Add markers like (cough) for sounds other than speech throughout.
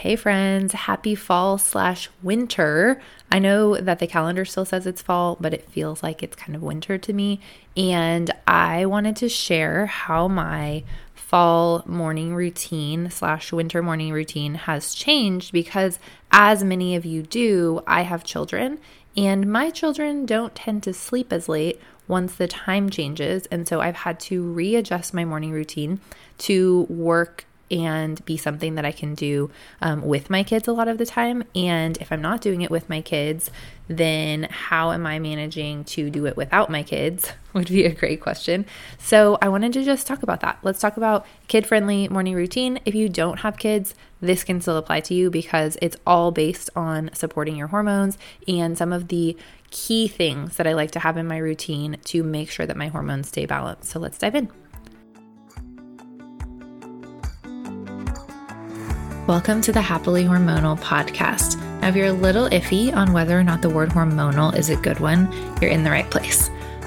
Hey, friends, happy fall slash winter. I know that the calendar still says it's fall, but it feels like it's kind of winter to me. And I wanted to share how my fall morning routine slash winter morning routine has changed because, as many of you do, I have children, and my children don't tend to sleep as late once the time changes. And so I've had to readjust my morning routine to work and be something that I can do um, with my kids a lot of the time. And if I'm not doing it with my kids, then how am I managing to do it without my kids? (laughs) Would be a great question. So I wanted to just talk about that. Let's talk about kid friendly morning routine. If you don't have kids, this can still apply to you because it's all based on supporting your hormones and some of the key things that I like to have in my routine to make sure that my hormones stay balanced. So let's dive in. Welcome to the Happily Hormonal podcast. Now, if you're a little iffy on whether or not the word hormonal is a good one, you're in the right place.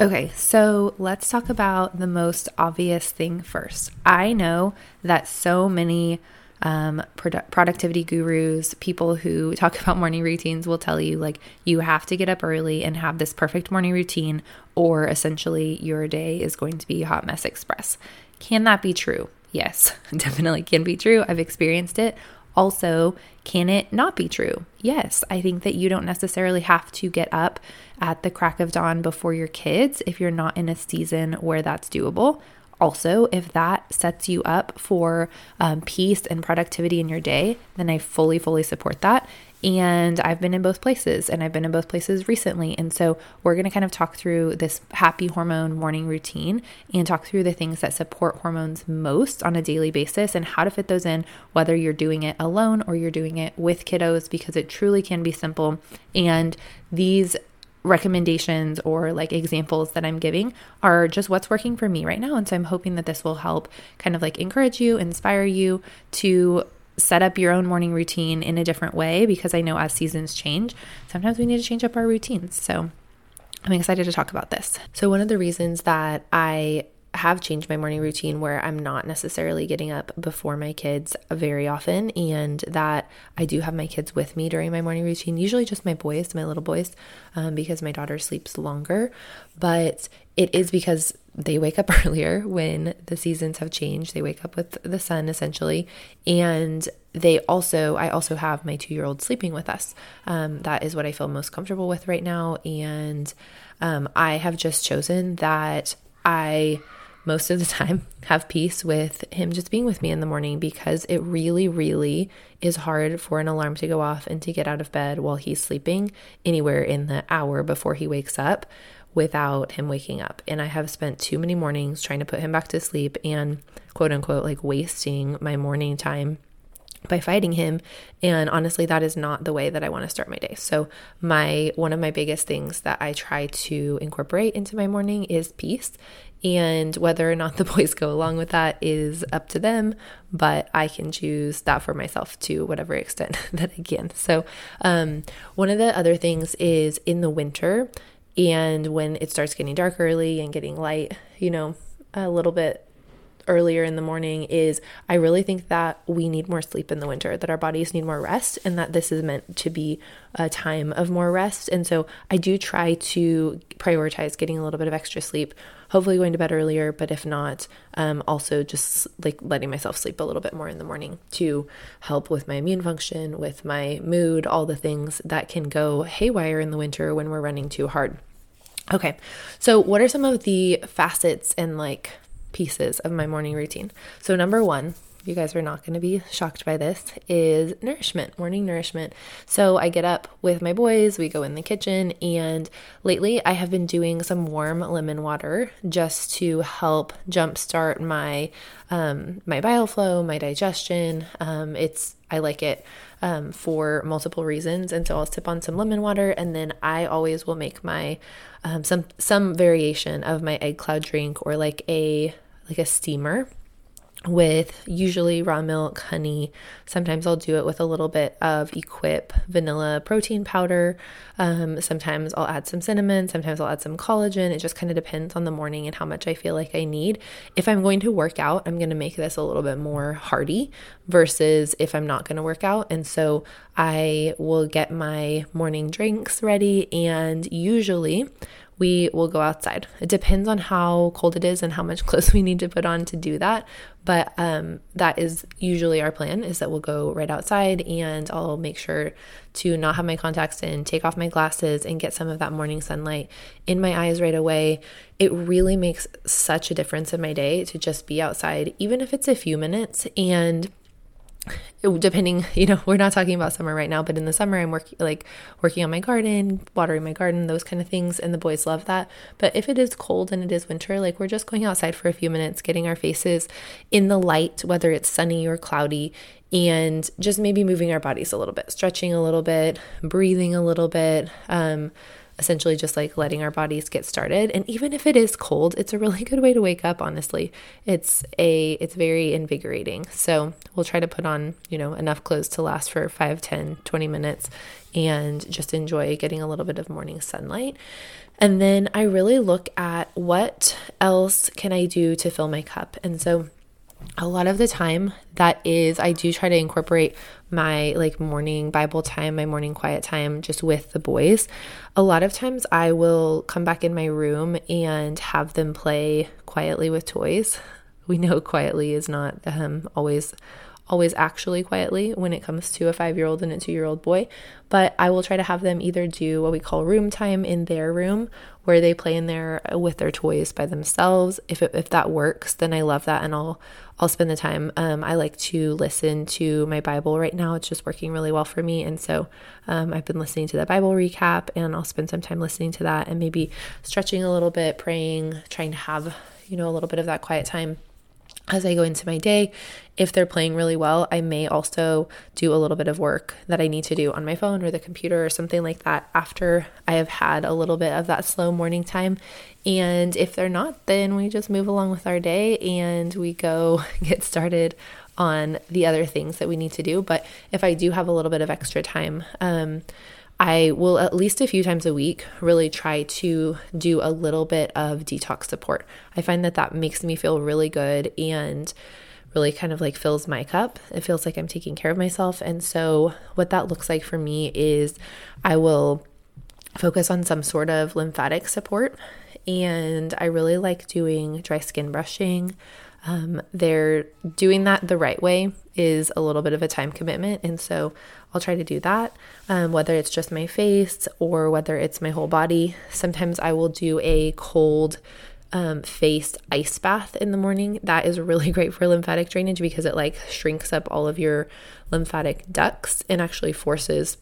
Okay, so let's talk about the most obvious thing first. I know that so many um, produ- productivity gurus, people who talk (laughs) about morning routines will tell you like you have to get up early and have this perfect morning routine, or essentially your day is going to be hot mess express. Can that be true? Yes, (laughs) definitely can be true. I've experienced it. Also, can it not be true? Yes, I think that you don't necessarily have to get up at the crack of dawn before your kids if you're not in a season where that's doable. Also, if that sets you up for um, peace and productivity in your day, then I fully, fully support that. And I've been in both places and I've been in both places recently. And so we're going to kind of talk through this happy hormone morning routine and talk through the things that support hormones most on a daily basis and how to fit those in, whether you're doing it alone or you're doing it with kiddos, because it truly can be simple. And these recommendations or like examples that I'm giving are just what's working for me right now. And so I'm hoping that this will help kind of like encourage you, inspire you to set up your own morning routine in a different way because I know as seasons change, sometimes we need to change up our routines. So I'm excited to talk about this. So, one of the reasons that I have changed my morning routine where I'm not necessarily getting up before my kids very often, and that I do have my kids with me during my morning routine, usually just my boys, my little boys, um, because my daughter sleeps longer. But it is because they wake up (laughs) earlier when the seasons have changed. They wake up with the sun essentially. And they also, I also have my two year old sleeping with us. Um, that is what I feel most comfortable with right now. And um, I have just chosen that I most of the time have peace with him just being with me in the morning because it really, really is hard for an alarm to go off and to get out of bed while he's sleeping anywhere in the hour before he wakes up without him waking up. And I have spent too many mornings trying to put him back to sleep and quote unquote like wasting my morning time by fighting him and honestly that is not the way that I want to start my day. So my one of my biggest things that I try to incorporate into my morning is peace and whether or not the (laughs) boys go along with that is up to them, but I can choose that for myself to whatever extent (laughs) that I can. So, um, one of the other things is in the winter and when it starts getting dark early and getting light, you know, a little bit earlier in the morning is I really think that we need more sleep in the winter, that our bodies need more rest, and that this is meant to be a time of more rest. And so I do try to prioritize getting a little bit of extra sleep, hopefully going to bed earlier, but if not, um, also just like letting myself sleep a little bit more in the morning to help with my immune function, with my mood, all the things that can go haywire in the winter when we're running too hard. Okay, so what are some of the facets and like pieces of my morning routine? So, number one, you guys are not going to be shocked by this, is nourishment, morning nourishment. So I get up with my boys, we go in the kitchen, and lately I have been doing some warm lemon water just to help jumpstart my um, my bile flow, my digestion. Um, it's I like it um, for multiple reasons, and so I'll sip on some lemon water, and then I always will make my um, some some variation of my egg cloud drink or like a like a steamer with usually raw milk, honey. Sometimes I'll do it with a little bit of Equip vanilla protein powder. Um, sometimes I'll add some cinnamon. Sometimes I'll add some collagen. It just kind of depends on the morning and how much I feel like I need. If I'm going to work out, I'm going to make this a little bit more hearty versus if I'm not going to work out. And so I will get my morning drinks ready and usually we will go outside. It depends on how cold it is and how much (laughs) clothes we need to put on to do that. But um, that is usually our plan is that we'll go right outside and I'll make sure to not have my contacts in, take off my glasses, and get some of that morning sunlight in my eyes right away. It really makes such a difference in my day to just be outside, even if it's a few minutes. And depending (laughs) you know we're not talking about summer right now but in the summer i'm working like working on my garden watering my garden those kind of things and the boys love that. But if it is cold and it is winter like we're just going outside for a few minutes getting our faces in the light whether it's sunny or cloudy and just maybe moving our bodies a little bit stretching a little bit breathing a little bit um, essentially just like letting our bodies get started. And even if it is cold it's a really (laughs) good way to wake up honestly. It's a it's very invigorating. So we'll try to put on you know enough clothes to last for 5 10 20 minutes and just enjoy getting a little bit of morning sunlight. And then i really look at what else can i do to fill my cup. And so a lot of the time that is i do try to incorporate my like morning bible time my morning quiet time just with the boys. A lot of times i will come back in my room and have them play quietly with toys. We know (laughs) quietly is not um, always always actually quietly when it comes to a five year old and a two year old boy. But I will try to have them either do what we call room time in their room, where they play in there with their toys by themselves. If it, if that works, then I love that, and I'll I'll spend the time. Um, I like to listen to my Bible right now. It's just working really well for me, and so um, I've been listening to the Bible recap, and I'll spend some time listening to that, and maybe stretching a little bit, praying, trying to have you know a little bit of that quiet time as I go into my day. If they're playing really well, I may also do a little bit of work that I need to do on my phone or the computer or something like that after I have had a little bit of that slow morning time. And if they're not, then we just move along with our day and we go (laughs) get started on the other things that we need to do. But if I do have a little bit of extra time, um, I will at least a few times a week really try to do a little bit of detox support. I find that that makes me feel really good and really kind of like fills my cup. It feels like I'm taking care of myself. And so, what that looks like for me is I will focus on some sort of lymphatic support. And I really like doing dry skin brushing. Um, they're doing that the right way is a little bit of a time commitment. And so I'll try to do that, um, whether it's just my face or whether it's my whole body. Sometimes I will do a cold um, face ice bath in the morning. That is really (laughs) great for lymphatic drainage because it like shrinks up all of your lymphatic ducts and actually forces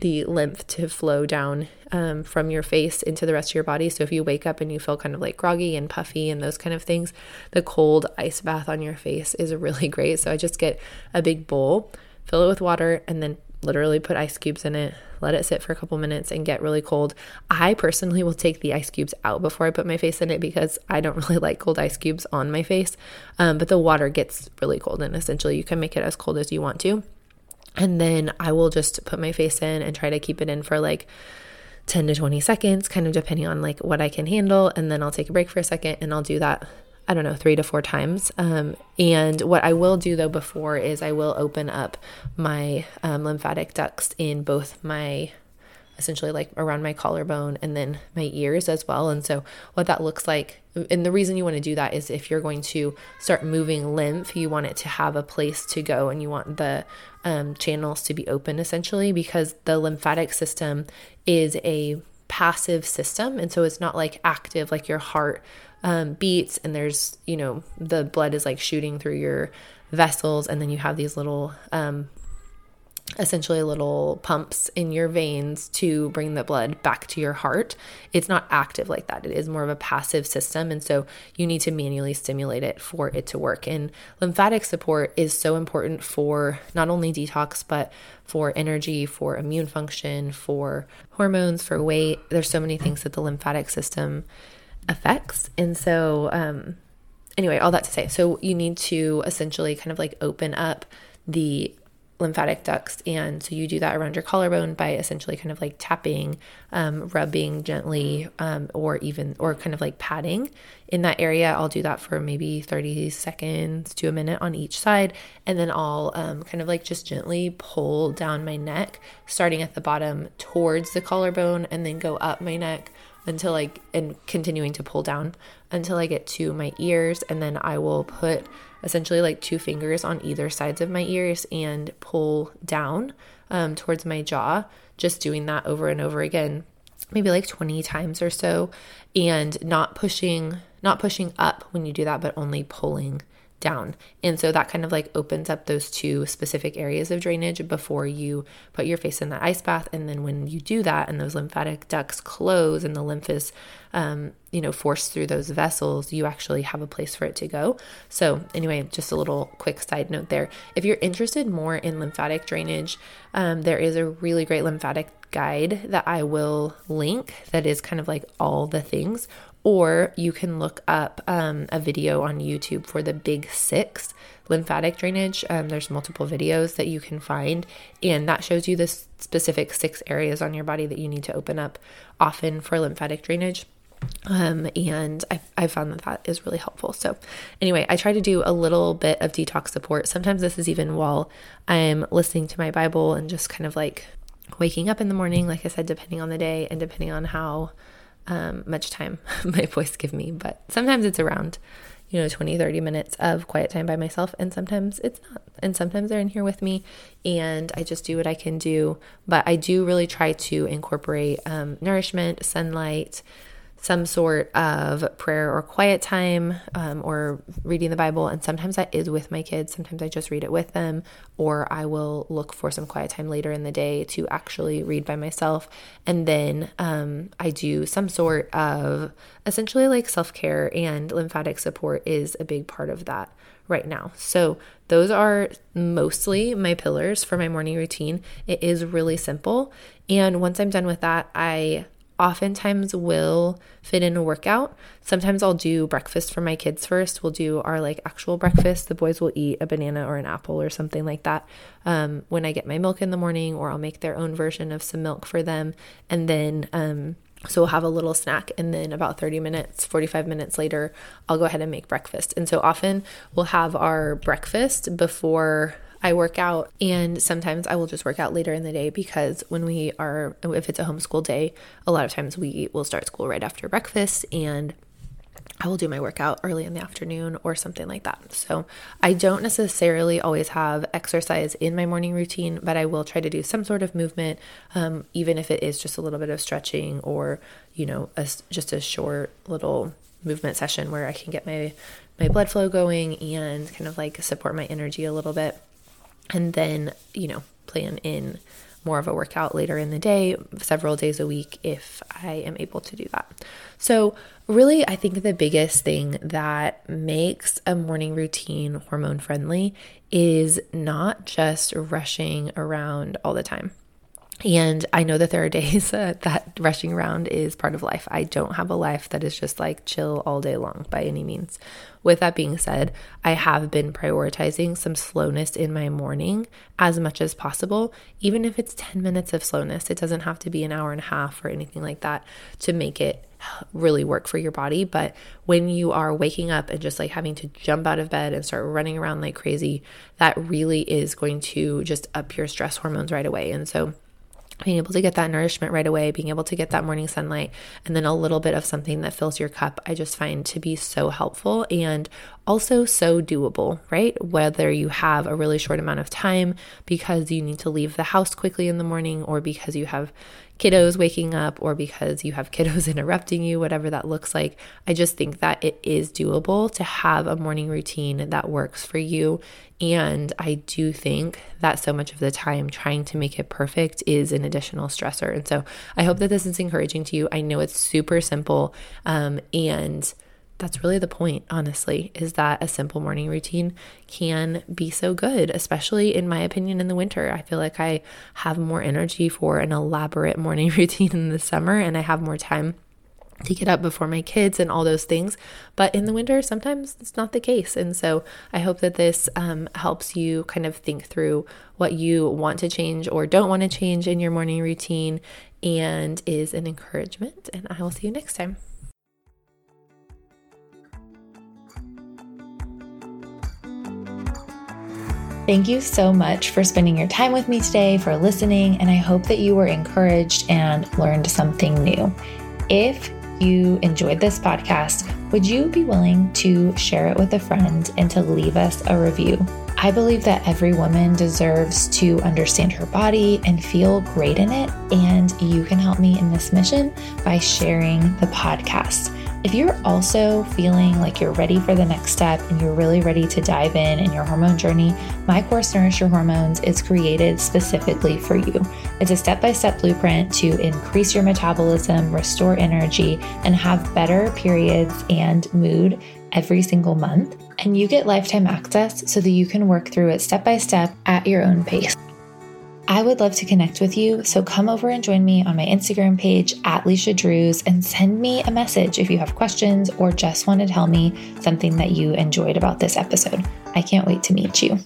the lymph to flow down um, from your face into the rest of your body. So if you wake up and you feel kind of like groggy and puffy and those kind of things, the cold ice bath on your face is (laughs) really great. So I just get a big bowl fill it with water, and then literally put ice cubes in it, let it sit for a couple minutes and get really cold. I personally will take the ice cubes out before I put my face in it because (laughs) I don't really (laughs) like cold ice cubes on my face. Um, but the water gets really cold, and essentially, you can make it as cold as you want to. And then I will just put my face in and try to keep it in for like 10 to 20 seconds, kind of depending on like what I can handle. And then I'll take a break for a second and I'll do that I don't know, three to four times. Um, and what I will do though before is I will open up my um, lymphatic ducts in both my essentially like around my collarbone and then my ears as well. And so, what that looks like, and the reason you want to do that is if you're going to start moving lymph, you want it to have a place to go and you want the um, channels to be open essentially because the lymphatic system is a passive system. And so, it's not like active, like your heart um, beats and there's, you know, the blood is like shooting through your vessels and then you have these little um, essentially little pumps in your veins to bring the blood back to your heart. It's not active like that. It is more of a passive system. And so you need to manually stimulate it for it to work. And lymphatic support is so important for not only detox, but for energy, for immune function, for hormones, for weight. There's so many things that the lymphatic system affects. And so, um, anyway, all that to say, so you need to essentially kind of like open up the lymphatic ducts. And so you do that around your collarbone by essentially kind of like tapping, um, rubbing gently, um, or even, or kind of like patting in that area. I'll do that for maybe 30 seconds to a minute on each side. And then I'll um, kind of like just gently pull down my neck, starting at the bottom towards the collarbone and then go up my neck until like, and continuing to pull down until I get to my ears and then I will put essentially like two fingers on either sides of my ears and pull down um, towards my jaw just doing that over and over again maybe like 20 times or so. And not pushing not pushing up when you do that but only pulling down. And so that kind of like opens up those two specific areas of drainage before you put your face in the ice bath. And then when you do that and those lymphatic ducts close and the lymph is, um, you know, forced through those vessels, you actually have a place for it to go. So, anyway, just a little quick side note there. If you're interested more in lymphatic drainage, um, there is a really great lymphatic guide that I will link that is kind of like all the things or you can look up um, a video on YouTube for the big six lymphatic drainage. Um, there's multiple videos that you can find, and that shows you the specific six areas on your body that you need to open up often for lymphatic drainage. Um, and I, I found that that is really helpful. So, anyway, I try to do a little bit of detox support. Sometimes this is even while I'm listening to my Bible and just kind of like waking up in the morning, like I said, depending on the day and depending on how um, much time (laughs) my voice give me, but sometimes it's around, you know, 20, 30 minutes of quiet time by myself, and sometimes it's not. And sometimes they're in here with me, and I just do what I can do. But I do really try to incorporate um, nourishment, sunlight, some sort of prayer or quiet time um, or reading the Bible. And sometimes that is with my kids. Sometimes I just read it with them, or I will look for some quiet time later in the day to actually read by myself. And then um, I do some sort of essentially like self care, and lymphatic support is a big part of that right now. So, those are mostly my pillars for my morning routine. It is really simple. And once I'm done with that, I oftentimes will fit in a workout. Sometimes I'll do breakfast for my kids first. We'll do our like actual breakfast. The boys will eat a banana or an apple or something like that um, when I get my milk in the morning, or I'll make their own version of some milk for them. And then, um, so we'll have a little snack, and then about 30 minutes, 45 minutes later, I'll go ahead and make breakfast. And so often we'll have our breakfast before I work out, and sometimes I will just work out later in the day because when we are, if it's a homeschool day, a lot of times we will start school right after breakfast and I will do my workout early in the afternoon or something like that. So I don't necessarily always have exercise in my morning routine, but I will try to do some sort of movement, um, even if it is just a little bit of stretching or, you know, a, just a short little movement session where I can get my my blood flow going and kind of like support my energy a little bit and then, you know, plan in more of a workout later in the day, several days a week, if I am able to do that. So, really, I think the biggest thing that makes a morning routine hormone friendly is not just rushing around all the time. And I know that there are (laughs) days uh, that rushing around is part of life. I don't have a life that is just like chill all day long by any means. With that being said, I have been prioritizing some slowness in my morning as much as possible, even if it's 10 minutes of slowness. It doesn't have to be an hour and a half or anything like that to make it really work for your body. But when you are waking up and just like having to jump out of bed and start running around like crazy, that really is going to just up your stress hormones right away. And so, being able to get that nourishment right away, being able to get that morning sunlight, and then a little bit of something that fills your cup, I just find to be so helpful. And also so doable, right? Whether you have a really short amount of time because you need to leave the house quickly in the morning or because you have kiddos waking up or because you have (laughs) kiddos interrupting you, whatever that looks like. I just think that it is doable to have a morning routine that works for you. And I do think that so much of the time trying to make it perfect is an additional stressor. And so I hope that this is encouraging to you. I know it's super simple um, and that's really the point, honestly, is that a simple morning routine can be so good, especially in my opinion in the winter. I feel like I have more energy for an elaborate (laughs) morning routine in the summer and I have more time to get up before my kids and all those things. But in the winter, sometimes it's not the case. And so I hope that this um, helps you kind of think through what you want to change or don't want to change in your morning routine and is an encouragement. And I will see you next time. Thank you so much for spending your time with me today, for listening, and I hope that you were encouraged and learned something new. If you enjoyed this podcast, would you be willing to share it with a friend and to leave us a review? I believe that every woman deserves to understand her body and feel great in it, and you can help me in this mission by sharing the podcast. If you're also feeling like you're ready for the next step and you're really ready to dive in in your hormone journey, my course Nourish Your Hormones is created specifically for you. It's a step by step blueprint to increase your metabolism, restore energy, and have better periods and mood every single month. And you get lifetime access so that you can work through it step by step at your own pace. I would love to connect with you, so come over and join me on my Instagram page at Leisha Drews and send me a message if you have questions or just want to tell me something that you enjoyed about this episode. I can't wait to meet you.